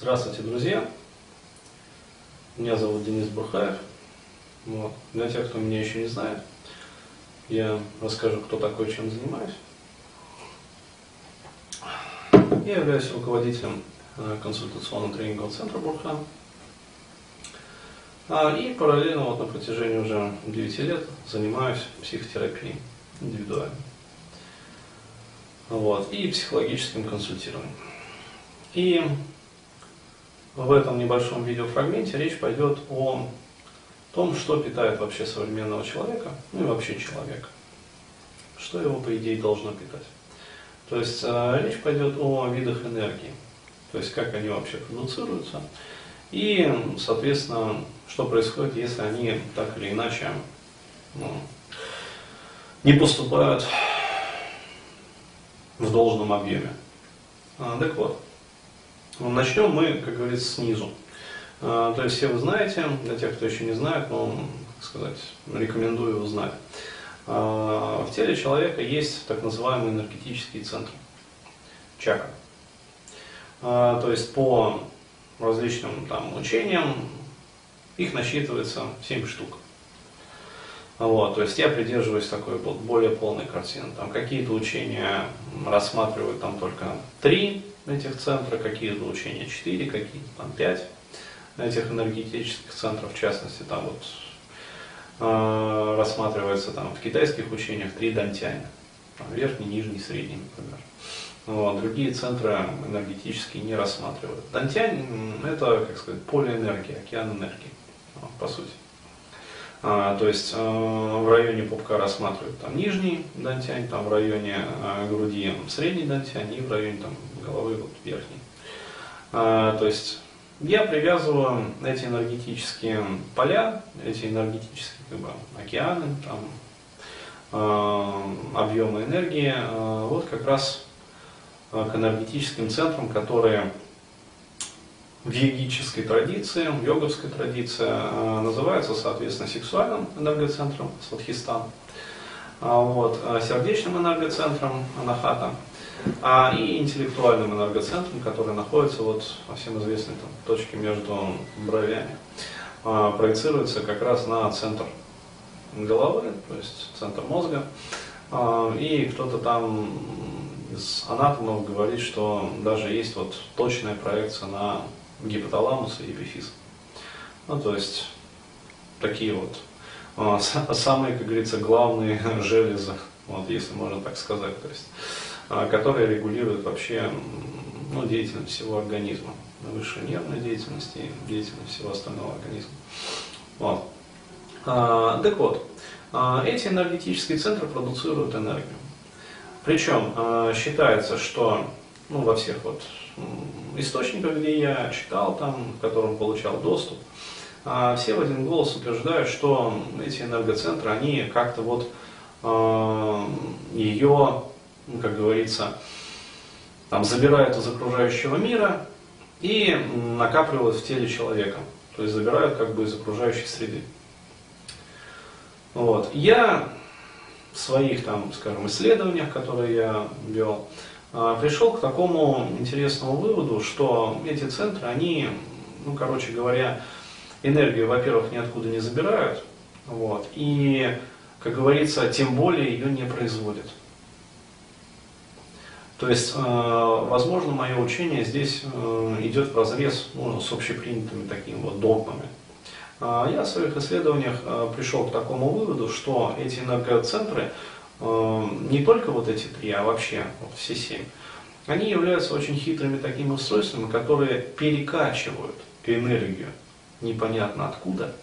Здравствуйте, друзья! Меня зовут Денис Бурхаев. Вот. Для тех, кто меня еще не знает, я расскажу, кто такой, чем занимаюсь. Я являюсь руководителем э, консультационного тренингового центра Бурхан. А, и параллельно вот на протяжении уже 9 лет занимаюсь психотерапией индивидуально. Вот, и психологическим консультированием. И в этом небольшом видеофрагменте речь пойдет о том, что питает вообще современного человека, ну и вообще человека. Что его, по идее, должно питать. То есть э, речь пойдет о видах энергии, то есть как они вообще продуцируются, и, соответственно, что происходит, если они так или иначе ну, не поступают в должном объеме. А, так вот, начнем мы, как говорится, снизу. А, то есть все вы знаете, для тех, кто еще не знает, но, так сказать, рекомендую узнать. А, в теле человека есть так называемые энергетические центры, чакры. А, то есть по различным там, учениям их насчитывается 7 штук. Вот, то есть я придерживаюсь такой более полной картины. Там какие-то учения рассматривают там только три этих центра, какие-то учения четыре, какие-то там пять этих энергетических центров, в частности, там вот э, рассматривается там в китайских учениях три дантяня, там, верхний, нижний, средний, например. Вот, другие центры энергетические не рассматривают. Дантянь это, как сказать, поле энергии, океан энергии, по сути. А, то есть э, в районе пупка рассматривают там нижний дантянь, там в районе э, груди средний дантянь и в районе там, головы вот, верхний. А, то есть я привязываю эти энергетические поля, эти энергетические как бы, океаны, там, объемы энергии, вот как раз к энергетическим центрам, которые в йогической традиции, в йоговской традиции э, называются, соответственно, сексуальным энергоцентром, свадхистан, а вот, э, сердечным энергоцентром, анахата, а, и интеллектуальным энергоцентром, который находится вот во всем известной там, точке между бровями, а, проецируется как раз на центр головы, то есть центр мозга. А, и кто-то там из анатомов говорит, что даже есть вот точная проекция на гипоталамус и эпифиз. Ну, то есть такие вот самые, как говорится, главные железы, вот, если можно так сказать. То есть а, которые регулируют вообще ну, деятельность всего организма, высшей нервной деятельности и деятельность всего остального организма. Вот. А, так вот, а, эти энергетические центры продуцируют энергию. Причем а, считается, что ну, во всех вот источниках, где я читал, там, к которым получал доступ, а, все в один голос утверждают, что эти энергоцентры, они как-то вот а, ее ну, как говорится, там, забирают из окружающего мира и накапливают в теле человека. То есть забирают как бы из окружающей среды. Вот. Я в своих там, скажем, исследованиях, которые я вел, пришел к такому интересному выводу, что эти центры, они, ну, короче говоря, энергию, во-первых, ниоткуда не забирают, вот, и, как говорится, тем более ее не производят. То есть, э, возможно, мое учение здесь э, идет в разрез ну, с общепринятыми такими вот догмами. А я в своих исследованиях э, пришел к такому выводу, что эти энергоцентры, не только вот эти три, а вообще вот все семь, они являются очень хитрыми такими устройствами, которые перекачивают энергию непонятно откуда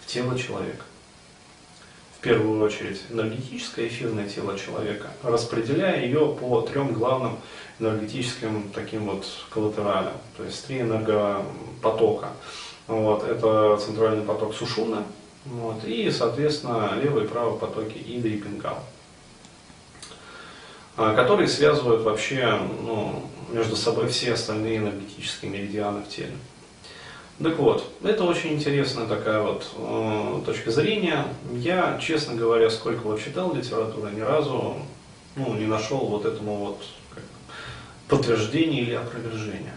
в тело человека. Первую очередь энергетическое эфирное тело человека, распределяя ее по трем главным энергетическим таким вот коллатералям, то есть три энергопотока. Вот, это центральный поток Сушуна, вот, и, соответственно, левый и правый потоки Ида и Пингала, а, которые связывают вообще ну, между собой все остальные энергетические меридианы в теле. Так вот, это очень интересная такая вот э, точка зрения. Я, честно говоря, сколько вот читал литературы, ни разу ну, не нашел вот этому вот подтверждения или опровержения.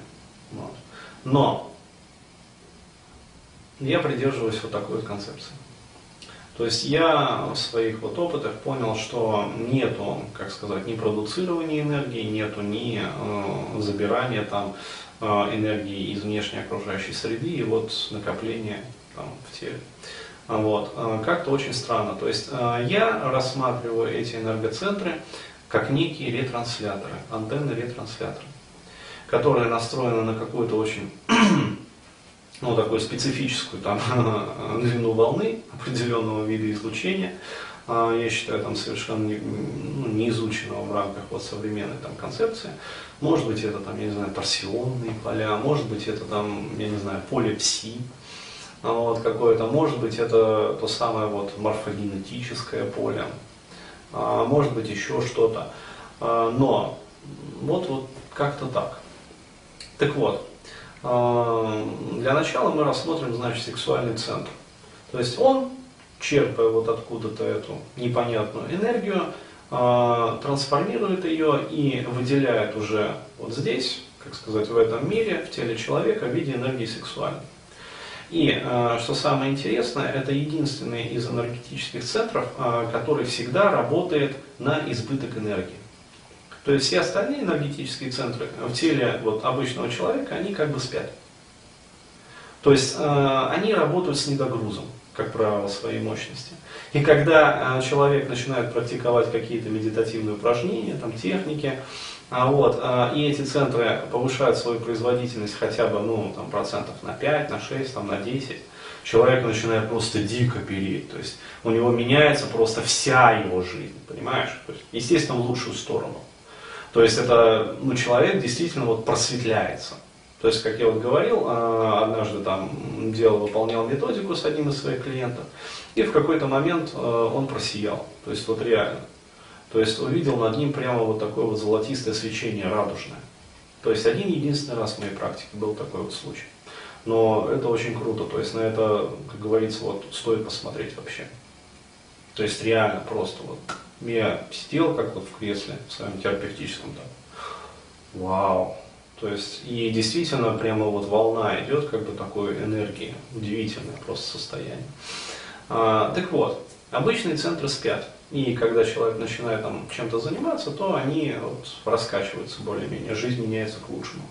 Вот. Но я придерживаюсь вот такой вот концепции. То есть я в своих вот опытах понял, что нету, как сказать, ни продуцирования энергии, нету ни э, забирания там э, энергии из внешней окружающей среды и вот накопления там в теле. Вот. Э, как-то очень странно. То есть э, я рассматриваю эти энергоцентры как некие ретрансляторы, антенны ретрансляторы, которые настроены на какую-то очень ну, такую специфическую там, длину волны определенного вида излучения, а, я считаю, там совершенно не, ну, не изученного в рамках вот современной там концепции. Может быть, это там, я не знаю, торсионные поля, может быть, это там, я не знаю, поле пси, а, вот какое-то, может быть, это то самое вот морфогенетическое поле, а, может быть, еще что-то. Но вот, вот как-то так. Так вот, для начала мы рассмотрим, значит, сексуальный центр. То есть он, черпая вот откуда-то эту непонятную энергию, а, трансформирует ее и выделяет уже вот здесь, как сказать, в этом мире, в теле человека в виде энергии сексуальной. И а, что самое интересное, это единственный из энергетических центров, который всегда работает на избыток энергии. То есть все остальные энергетические центры в теле вот, обычного человека, они как бы спят. То есть э, они работают с недогрузом, как правило, своей мощности. И когда э, человек начинает практиковать какие-то медитативные упражнения, там, техники, а вот, э, и эти центры повышают свою производительность хотя бы ну, там, процентов на 5, на 6, там, на 10, человек начинает просто дико переть. То есть у него меняется просто вся его жизнь, понимаешь? То есть, естественно, в лучшую сторону. То есть это ну, человек действительно вот просветляется. То есть, как я вот говорил, а, однажды там делал, выполнял методику с одним из своих клиентов, и в какой-то момент а, он просиял. То есть вот реально. То есть увидел над ним прямо вот такое вот золотистое свечение радужное. То есть один единственный раз в моей практике был такой вот случай. Но это очень круто, то есть на это, как говорится, вот стоит посмотреть вообще. То есть реально просто вот я сидел как вот в кресле в своем терапевтическом там. Вау. То есть, и действительно прямо вот волна идет, как бы такой энергии, удивительное просто состояние. А, так вот, обычные центры спят. И когда человек начинает там чем-то заниматься, то они вот раскачиваются более-менее, жизнь меняется к лучшему.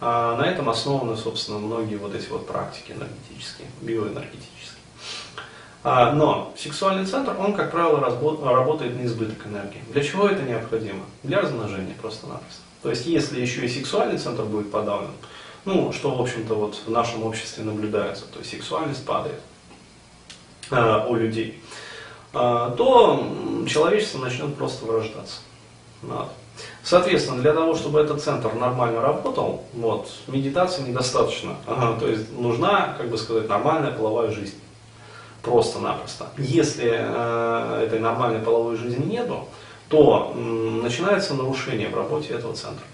А на этом основаны, собственно, многие вот эти вот практики энергетические, биоэнергетические. А, но сексуальный центр, он, как правило, работает на избыток энергии. Для чего это необходимо? Для размножения просто-напросто. То есть, если еще и сексуальный центр будет подавлен, ну, что, в общем-то, вот в нашем обществе наблюдается, то есть сексуальность падает э, у людей, э, то человечество начнет просто вырождаться. Вот. Соответственно, для того, чтобы этот центр нормально работал, вот, медитации недостаточно. Ага, то есть нужна, как бы сказать, нормальная половая жизнь просто-напросто. Если э, этой нормальной половой жизни нету, то э, начинается нарушение в работе этого центра.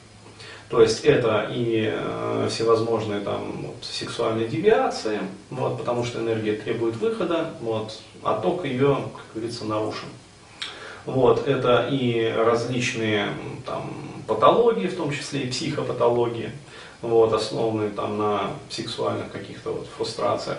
То есть это и э, всевозможные там вот, сексуальные девиации, вот, потому что энергия требует выхода, вот, а ток ее, как говорится, нарушен. Вот, это и различные там, патологии, в том числе и психопатологии, вот, основанные там, на сексуальных каких-то вот, фрустрациях.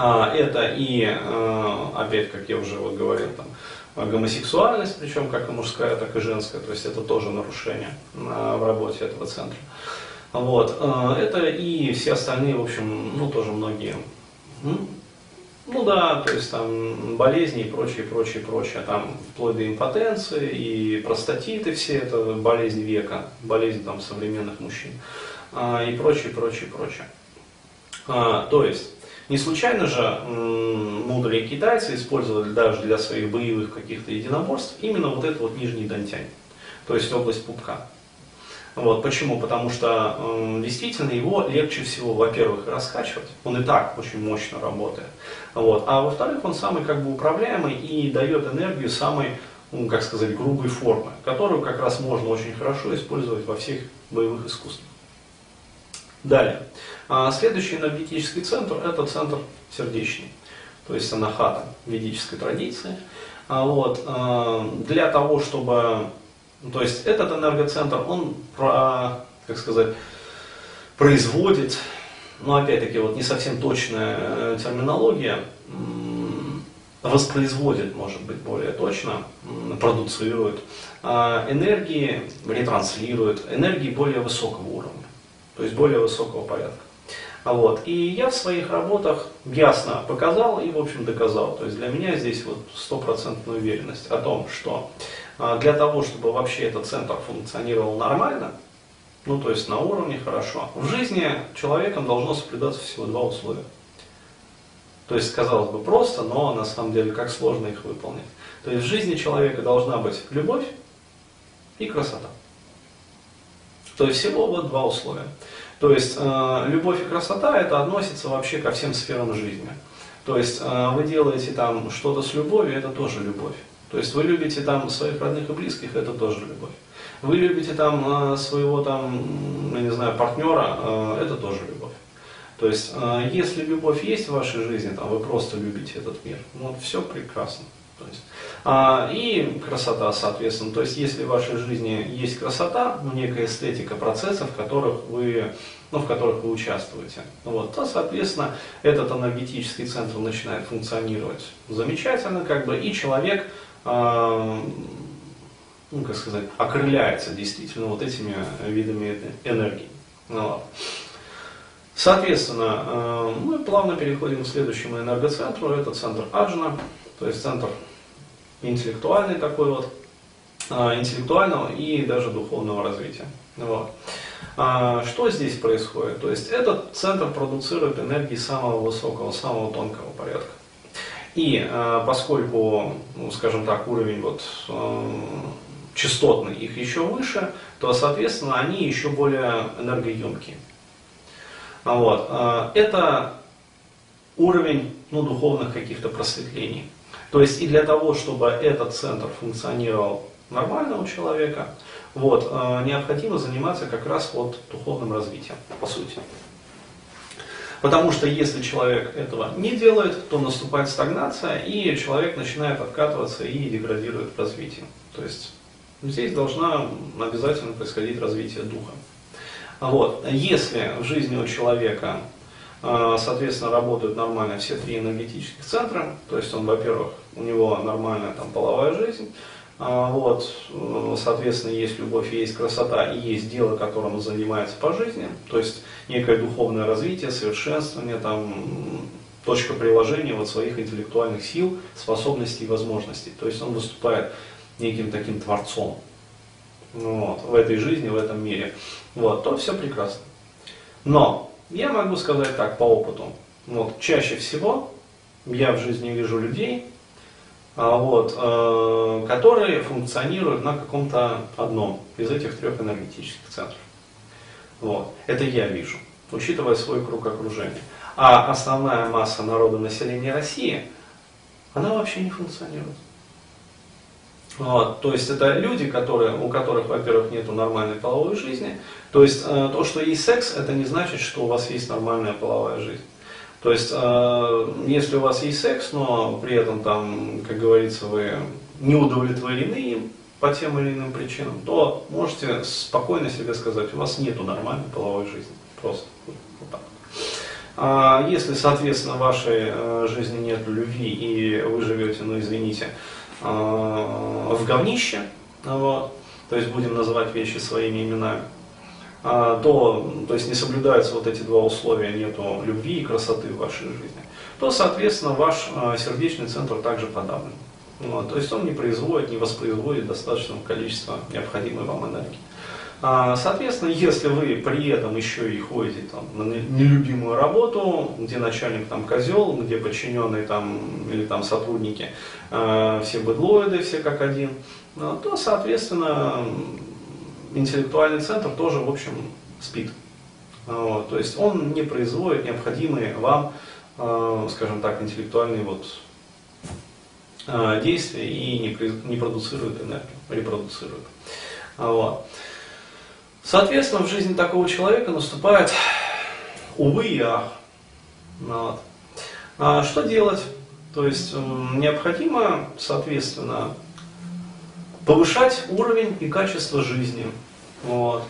А, это и, э, опять, как я уже вот говорил, там, гомосексуальность, причем как и мужская, так и женская, то есть это тоже нарушение э, в работе этого центра. Вот. Э, это и все остальные, в общем, ну тоже многие, ну да, то есть там болезни и прочее, прочее, прочее, там вплоть до импотенции и простатиты все, это болезнь века, болезнь там современных мужчин и прочее, прочее, прочее. То есть не случайно же мудрые китайцы использовали даже для своих боевых каких-то единоборств именно вот этот вот нижний дантянь, то есть область пупка. Вот, почему? Потому что действительно его легче всего, во-первых, раскачивать, он и так очень мощно работает, вот, а во-вторых, он самый как бы управляемый и дает энергию самой, ну, как сказать, грубой формы, которую как раз можно очень хорошо использовать во всех боевых искусствах. Далее. А следующий энергетический центр – это центр сердечный, то есть анахата ведической традиции. А вот, а, для того, чтобы… То есть этот энергоцентр, он, про, как сказать, производит, но опять-таки вот не совсем точная э, терминология, воспроизводит, может быть, более точно, продуцирует энергии, ретранслирует энергии более высокого уровня, то есть более высокого порядка. Вот. И я в своих работах ясно показал и, в общем, доказал. То есть для меня здесь вот стопроцентная уверенность о том, что а, для того, чтобы вообще этот центр функционировал нормально, ну то есть на уровне хорошо, в жизни человеком должно соблюдаться всего два условия. То есть, казалось бы, просто, но на самом деле как сложно их выполнить. То есть в жизни человека должна быть любовь и красота. То есть всего вот два условия. То есть э, любовь и красота это относится вообще ко всем сферам жизни. То есть э, вы делаете там что-то с любовью, это тоже любовь. То есть вы любите там своих родных и близких, это тоже любовь. Вы любите там э, своего там, я не знаю, партнера, э, это тоже любовь. То есть, э, если любовь есть в вашей жизни, там, вы просто любите этот мир, ну, все прекрасно. То есть, и красота, соответственно. То есть, если в вашей жизни есть красота, ну, некая эстетика процессов, в которых вы, ну, в которых вы участвуете, вот, то, соответственно, этот энергетический центр начинает функционировать замечательно, как бы, и человек, а, ну, как сказать, окрыляется действительно вот этими видами энергии. Ну, вот. Соответственно, э, мы плавно переходим к следующему энергоцентру. Это центр Аджна, то есть центр интеллектуальный такой вот, э, интеллектуального и даже духовного развития. Вот. А, что здесь происходит? То есть этот центр продуцирует энергии самого высокого, самого тонкого порядка. И э, поскольку, ну, скажем так, уровень вот, частотный их еще выше, то, соответственно, они еще более энергоемкие. А вот. А, это уровень ну, духовных каких-то просветлений. То есть и для того, чтобы этот центр функционировал нормально у человека, вот, а, необходимо заниматься как раз вот духовным развитием, по сути. Потому что если человек этого не делает, то наступает стагнация, и человек начинает откатываться и деградирует в развитии. То есть здесь должна обязательно происходить развитие духа. Вот. Если в жизни у человека, соответственно, работают нормально все три энергетических центра, то есть он, во-первых, у него нормальная там половая жизнь, а, вот, соответственно, есть любовь, есть красота и есть дело, которым он занимается по жизни, то есть некое духовное развитие, совершенствование, там, точка приложения вот своих интеллектуальных сил, способностей и возможностей. То есть он выступает неким таким творцом. Вот, в этой жизни, в этом мире. Вот, то все прекрасно. Но я могу сказать так по опыту. Вот, чаще всего я в жизни вижу людей, а, вот, э, которые функционируют на каком-то одном из этих трех энергетических центров. Вот. Это я вижу, учитывая свой круг окружения. А основная масса народа населения России, она вообще не функционирует. Вот, то есть это люди, которые, у которых, во-первых, нет нормальной половой жизни. То есть э, то, что есть секс, это не значит, что у вас есть нормальная половая жизнь. То есть, э, если у вас есть секс, но при этом там, как говорится, вы не удовлетворены им по тем или иным причинам, то можете спокойно себе сказать, у вас нет нормальной половой жизни. Просто вот так. А если, соответственно, в вашей э, жизни нет любви и вы живете, ну извините, в говнище, вот, то есть будем называть вещи своими именами, а, то, то есть не соблюдаются вот эти два условия, нету любви и красоты в вашей жизни, то, соответственно, ваш э, сердечный центр также подавлен. Вот, то есть он не производит, не воспроизводит достаточного количества необходимой вам энергии. А, соответственно, если вы при этом еще и ходите там, на нелюбимую работу, где начальник там козел, где подчиненные там или там сотрудники э, все быдлоиды, все как один, ну, то, соответственно, интеллектуальный центр тоже, в общем, спит. Вот, то есть он не производит необходимые вам, скажем так, интеллектуальные вот, действия и не, не продуцирует энергию, репродуцирует. Вот. Соответственно, в жизни такого человека наступает увы и ах. Вот. А что делать? То есть необходимо, соответственно, повышать уровень и качество жизни. Вот.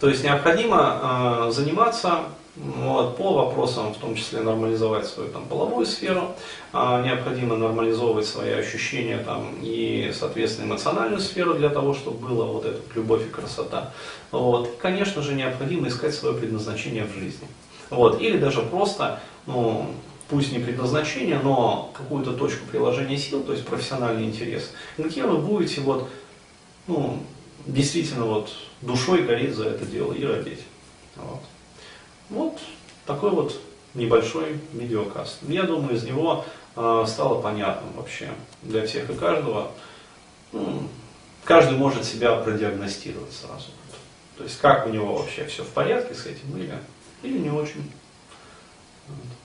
То есть необходимо э, заниматься вот, по вопросам, в том числе нормализовать свою там, половую сферу, э, необходимо нормализовывать свои ощущения там, и, соответственно, эмоциональную сферу для того, чтобы была вот эта любовь и красота. Вот. И, конечно же, необходимо искать свое предназначение в жизни. Вот. Или даже просто, ну, пусть не предназначение, но какую-то точку приложения сил, то есть профессиональный интерес, где вы будете вот, ну, действительно вот душой гореть за это дело и родить. Вот. Вот такой вот небольшой видеокаст. Я думаю, из него э, стало понятно вообще для всех и каждого. Ну, каждый может себя продиагностировать сразу. То есть как у него вообще все в порядке с этим или, или не очень. Вот.